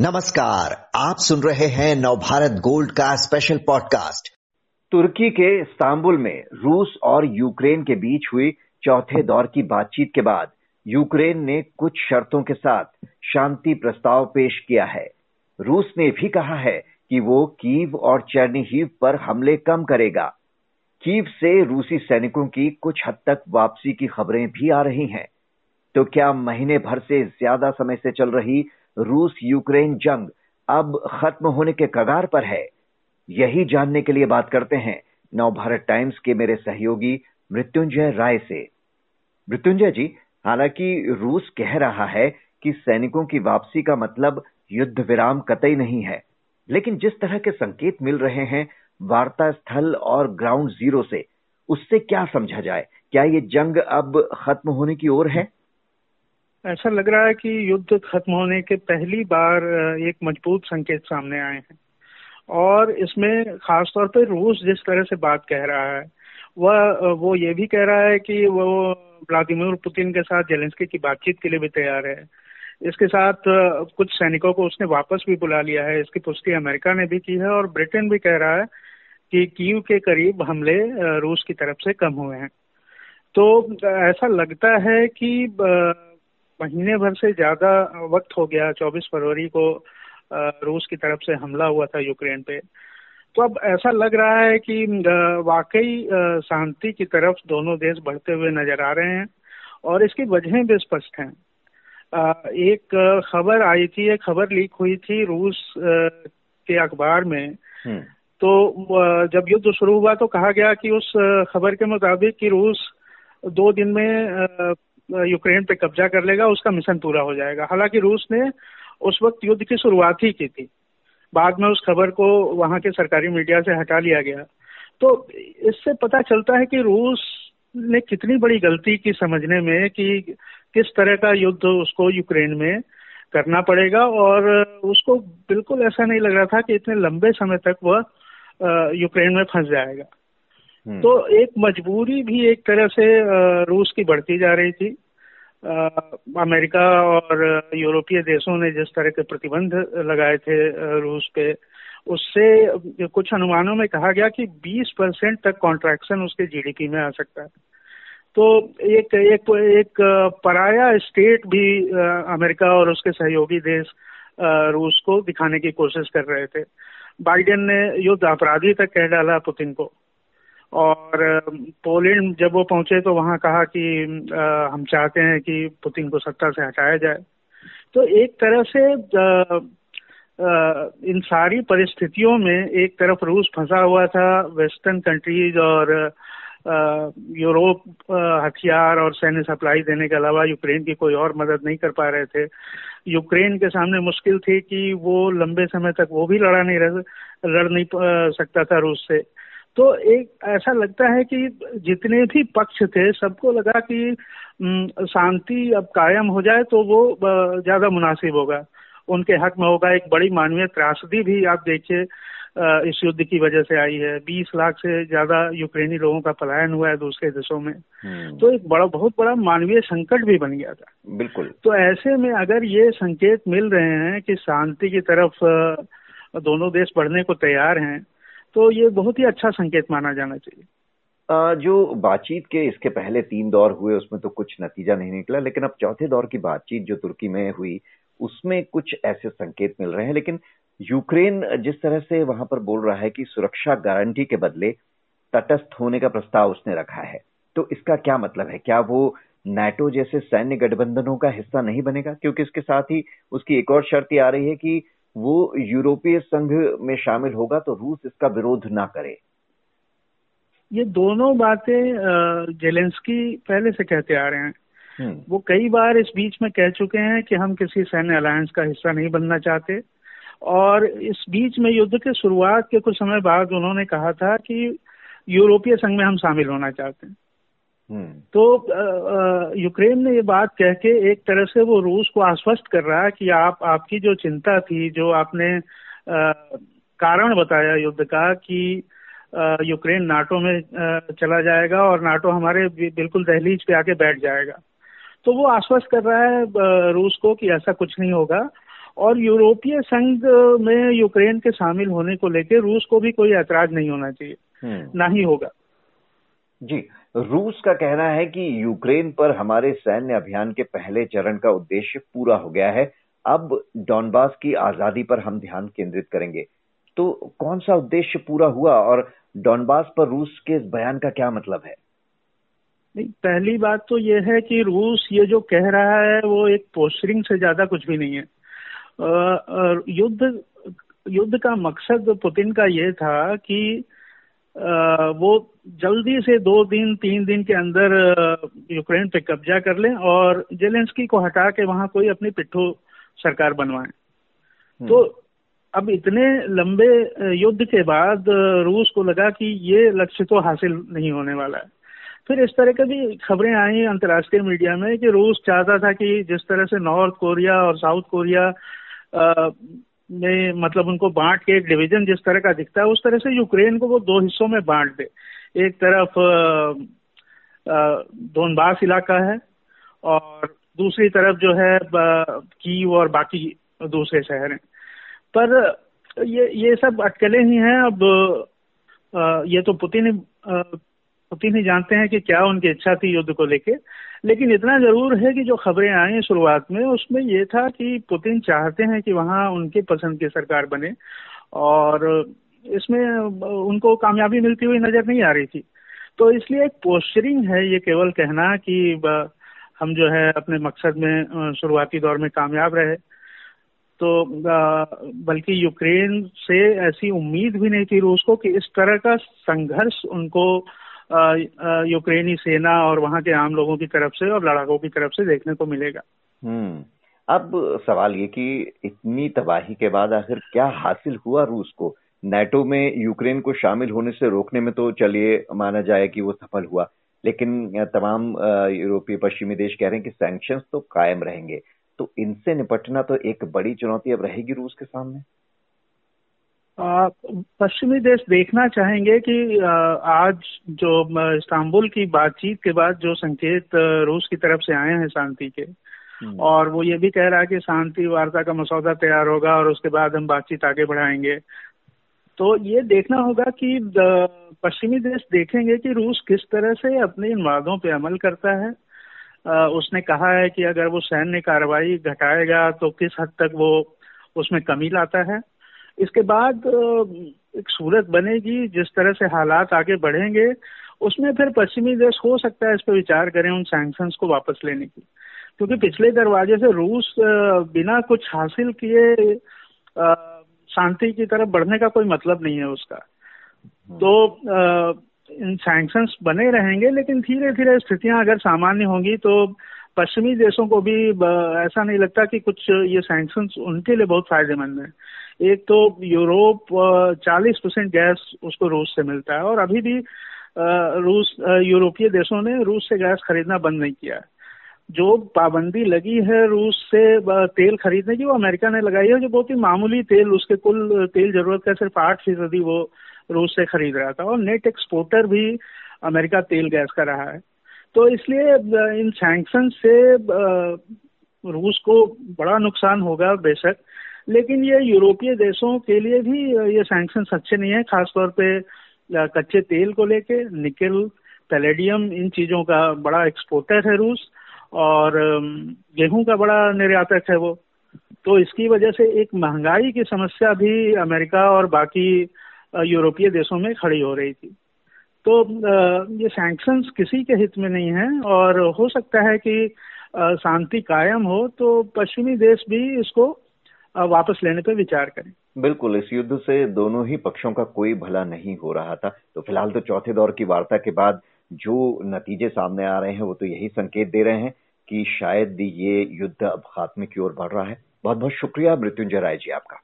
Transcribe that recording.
नमस्कार, आप सुन रहे हैं नवभारत गोल्ड का स्पेशल पॉडकास्ट तुर्की के इस्तांबुल में रूस और यूक्रेन के बीच हुई चौथे दौर की बातचीत के बाद यूक्रेन ने कुछ शर्तों के साथ शांति प्रस्ताव पेश किया है। रूस ने भी कहा है कि वो कीव और चेरनीहीव पर हमले कम करेगा। कीव से रूसी सैनिकों की कुछ हद तक वापसी की खबरें भी आ रही हैं। तो क्या महीने भर से ज़्यादा समय से चल रही रूस यूक्रेन जंग अब खत्म होने के कगार पर है। यही जानने के लिए बात करते हैं नव भारत टाइम्स के मेरे सहयोगी मृत्युंजय राय से। मृत्युंजय जी, हालाँकि रूस कह रहा है कि सैनिकों की वापसी का मतलब युद्ध विराम कतई नहीं है, लेकिन जिस तरह के संकेत मिल रहे हैं वार्ता स्थल और ग्राउंड ज़ीरो से, उससे क्या समझा जाए? क्या ये जंग अब खत्म होने की ओर है? ऐसा लग रहा है कि युद्ध खत्म होने के पहली बार एक मज़बूत संकेत सामने आए हैं। और इसमें खासतौर पर रूस जिस तरह से बात कह रहा है, वह वो ये भी कह रहा है कि वो व्लादिमीर पुतिन के साथ जेलेंस्की की बातचीत के लिए भी तैयार है। इसके साथ कुछ सैनिकों को उसने वापस भी बुला लिया है। इसकी पुष्टि अमेरिका ने भी की है और ब्रिटेन भी कह रहा है कि कीव के करीब हमले रूस की तरफ़ से कम हुए हैं। तो ऐसा लगता है कि महीने भर से ज़्यादा वक्त हो गया 24 फरवरी को रूस की तरफ़ से हमला हुआ था यूक्रेन पे। तो अब ऐसा लग रहा है कि वाकई शांति की तरफ़ दोनों देश बढ़ते हुए नज़र आ रहे हैं और इसकी वजहें भी स्पष्ट हैं। एक खबर आई थी एक खबर लीक हुई थी रूस के अखबार में। हम्म। तो जब युद्ध शुरू हुआ तो कहा गया कि उस खबर के मुताबिक कि रूस दो दिन में यूक्रेन पे कब्जा कर लेगा उसका मिशन पूरा हो जाएगा। हालाँकि रूस ने उस वक्त युद्ध की शुरुआत ही की थी। बाद में उस खबर को वहाँ के सरकारी मीडिया से हटा लिया गया। तो इससे पता चलता है कि रूस ने कितनी बड़ी गलती की समझने में कि किस तरह का युद्ध उसको यूक्रेन में करना पड़ेगा और उसको बिल्कुल ऐसा नहीं लग रहा था कि इतने लंबे समय तक वह यूक्रेन में फंस जाएगा। हम्म। तो एक मजबूरी भी एक तरह से रूस की बढ़ती जा रही थी। अमेरिका और यूरोपीय देशों ने जिस तरह के प्रतिबंध लगाए थे रूस पे, उससे कुछ अनुमानों में कहा गया कि 20 परसेंट तक कॉन्ट्रैक्शन उसके जीडीपी में आ सकता है। तो एक एक एक पराया स्टेट भी अमेरिका और उसके सहयोगी देश रूस को दिखाने की कोशिश कर रहे थे। बाइडेन ने युद्ध अपराधी तक कह डाला पुतिन को। और पोलैंड जब वो पहुँचे तो वहाँ कहा कि आ, हम चाहते हैं कि पुतिन को सत्ता से हटाया जाए। तो एक तरह से आ, आ, इन सारी परिस्थितियों में एक तरफ़ रूस फंसा हुआ था वेस्टर्न कंट्रीज़ और यूरोप हथियार और सैन्य सप्लाई देने के अलावा यूक्रेन की कोई और मदद नहीं कर पा रहे थे। यूक्रेन के सामने मुश्किल थी कि वो लंबे समय तक वो भी लड़ा नहीं रह लड़ नहीं सकता था रूस से। तो एक ऐसा लगता है कि जितने भी पक्ष थे सबको लगा कि शांति अब कायम हो जाए तो वो ज़्यादा मुनासिब होगा। उनके हक में होगा। एक बड़ी मानवीय त्रासदी भी आप देखिए इस युद्ध की वजह से आई है। 20 लाख से ज़्यादा यूक्रेनी लोगों का पलायन हुआ है दूसरे देशों में। हम्म। तो एक बड़ा बहुत बड़ा मानवीय संकट भी बन गया था। बिल्कुल। तो ऐसे में अगर ये संकेत मिल रहे हैं कि शांति की तरफ़ दोनों देश बढ़ने को तैयार हैं तो ये बहुत ही अच्छा संकेत माना जाना चाहिए। जो बातचीत के इसके पहले तीन दौर हुए, उसमें तो कुछ नतीजा नहीं निकला, लेकिन अब चौथे दौर की बातचीत जो तुर्की में हुई, उसमें कुछ ऐसे संकेत मिल रहे हैं। लेकिन यूक्रेन जिस तरह से वहाँ पर बोल रहा है कि सुरक्षा गारंटी के बदले तटस्थ होने का प्रस्ताव उसने रखा है तो इसका क्या मतलब है? क्या वो नाटो जैसे सैन्य गठबंधनों का हिस्सा नहीं बनेगा? क्योंकि इसके साथ ही उसकी एक और शर्त आ रही है कि वो यूरोपीय संघ में शामिल होगा तो रूस इसका विरोध ना करे ये दोनों बातें जेलेंस्की पहले से कहते आ रहे हैं हम्म। वो कई बार इस बीच में कह चुके हैं कि हम किसी सैन्य अलायंस का हिस्सा नहीं बनना चाहते और इस बीच में युद्ध के शुरुआत के कुछ समय बाद उन्होंने कहा था कि यूरोपीय संघ में हम शामिल होना चाहते हैं। तो यूक्रेन ने ये बात कह के एक तरह से वो रूस को आश्वस्त कर रहा है कि आप आपकी जो चिंता थी जो आपने आ, कारण बताया युद्ध का कि यूक्रेन नाटो में चला जाएगा और नाटो हमारे बिल्कुल दहलीज पे आके बैठ जाएगा। तो वो आश्वस्त कर रहा है रूस को कि ऐसा कुछ नहीं होगा और यूरोपीय संघ में यूक्रेन के शामिल होने को लेकर रूस को भी कोई ऐतराज नहीं होना चाहिए। हम्म। ना ही होगा। जी, रूस का कहना है कि यूक्रेन पर हमारे सैन्य अभियान के पहले चरण का उद्देश्य पूरा हो गया है। अब डॉनबास की आज़ादी पर हम ध्यान केंद्रित करेंगे। तो कौन सा उद्देश्य पूरा हुआ और डॉनबास पर रूस के इस बयान का क्या मतलब है? नहीं, पहली बात तो ये है कि रूस ये जो कह रहा है वो एक पोस्टरिंग से ज़्यादा कुछ भी नहीं है। युद्ध युद्ध का मकसद पुतिन का ये था कि वो जल्दी से दो दिन तीन दिन के अंदर यूक्रेन पे कब्जा कर लें और जेलेंस्की को हटा के वहाँ कोई अपनी पिट्ठू सरकार बनवाए हम्म। तो अब इतने लंबे युद्ध के बाद रूस को लगा कि ये लक्ष्य तो हासिल नहीं होने वाला है फिर इस तरह की भी खबरें आई अंतर्राष्ट्रीय मीडिया में कि रूस चाहता था कि जिस तरह से नॉर्थ कोरिया और साउथ कोरिया में मतलब उनको बांट के एक डिवीज़न जिस तरह का दिखता है, उस तरह से यूक्रेन को वो दो हिस्सों में बांट दे। एक तरफ़ दोनबास इलाका है और दूसरी तरफ़ जो है कीव और बाकी दूसरे शहर हैं। पर ये ये सब अटकलें ही हैं। अब ये तो पुतिन पुतिन ही जानते हैं कि क्या उनकी इच्छा थी युद्ध को लेके। लेकिन इतना ज़रूर है कि जो खबरें आई शुरुआत में, उसमें ये था कि पुतिन चाहते हैं कि वहाँ उनके पसंद की सरकार बने। और इसमें उनको कामयाबी मिलती हुई नज़र नहीं आ रही थी। तो इसलिए एक पोस्चरिंग है, ये केवल कहना कि हम जो है अपने मकसद में शुरुआती दौर में कामयाब रहे। तो बल्कि यूक्रेन से ऐसी उम्मीद भी नहीं थी रूस को कि इस तरह का संघर्ष उनको यूक्रेनी सेना और वहाँ के आम लोगों की तरफ़ से और लड़ाकों की तरफ़ से देखने को मिलेगा। हम्म अब सवाल ये कि इतनी तबाही के बाद आखिर क्या हासिल हुआ रूस को? नेटो में यूक्रेन को शामिल होने से रोकने में तो चलिए माना जाए कि वो सफल हुआ, लेकिन तमाम यूरोपीय पश्चिमी देश कह रहे हैं कि सैंक्शंस तो कायम रहेंगे। तो इनसे निपटना तो एक बड़ी चुनौती अब रहेगी रूस के सामने। पश्चिमी देश देखना चाहेंगे कि आज जो इस्तांबुल की बातचीत के बाद जो संकेत रूस की तरफ़ से आए हैं शांति के हम्म। और वो ये भी कह रहा है कि शांति वार्ता का मसौदा तैयार होगा और उसके बाद हम बातचीत आगे बढ़ाएँगे। तो ये देखना होगा कि पश्चिमी देश देखेंगे कि रूस किस तरह से अपने इन वादों पर अमल करता है। उसने कहा है कि अगर वो सैन्य कार्रवाई घटाएगा तो किस हद तक वो उसमें कमी लाता है। इसके बाद एक सूरत बनेगी जिस तरह से हालात आगे बढ़ेंगे उसमें फिर पश्चिमी देश हो सकता है इस पर विचार करें उन सैंक्शंस को वापस लेने की क्योंकि पिछले दरवाजे से रूस बिना कुछ हासिल किए शांति की तरफ़ बढ़ने का कोई मतलब नहीं है उसका हम्म। तो इन सैंक्शंस बने रहेंगे लेकिन धीरे धीरे स्थितियाँ अगर सामान्य होंगी तो पश्चिमी देशों को भी ऐसा नहीं लगता कि कुछ ये सैंक्शन उनके लिए बहुत फ़ायदेमंद है। एक तो यूरोप 40 परसेंट गैस उसको रूस से मिलता है और अभी भी रूस यूरोपीय देशों ने रूस से गैस खरीदना बंद नहीं किया। जो पाबंदी लगी है रूस से तेल खरीदने की, वो अमेरिका ने लगाई है, जो बहुत ही मामूली तेल, उसके कुल तेल ज़रूरत का सिर्फ़ आठ फ़ीसदी वो रूस से खरीद रहा था और नेट एक्सपोर्टर भी अमेरिका तेल गैस का रहा है। तो इसलिए इन सैंक्शन से रूस को बड़ा नुकसान होगा बेशक, लेकिन ये यूरोपीय देशों के लिए भी ये सैंक्शन अच्छे नहीं है, खासतौर पे कच्चे तेल को लेके, निकल, पैलेडियम, इन चीज़ों का बड़ा एक्सपोर्टर है रूस, और गेहूँ का बड़ा निर्यातक है वो। तो इसकी वजह से एक महँगाई की समस्या भी अमेरिका और बाकी यूरोपीय देशों में खड़ी हो रही थी। तो ये सैंक्शंस किसी के हित में नहीं है और हो सकता है कि शांति कायम हो तो पश्चिमी देश भी इसको वापस लेने पर विचार करें। बिल्कुल, इस युद्ध से दोनों ही पक्षों का कोई भला नहीं हो रहा था। तो फ़िलहाल तो चौथे दौर की वार्ता के बाद जो नतीजे सामने आ रहे हैं वो तो यही संकेत दे रहे हैं कि शायद ये युद्ध अब खात्मे की ओर बढ़ रहा है। बहुत बहुत शुक्रिया, मृत्युंजय राय जी आपका।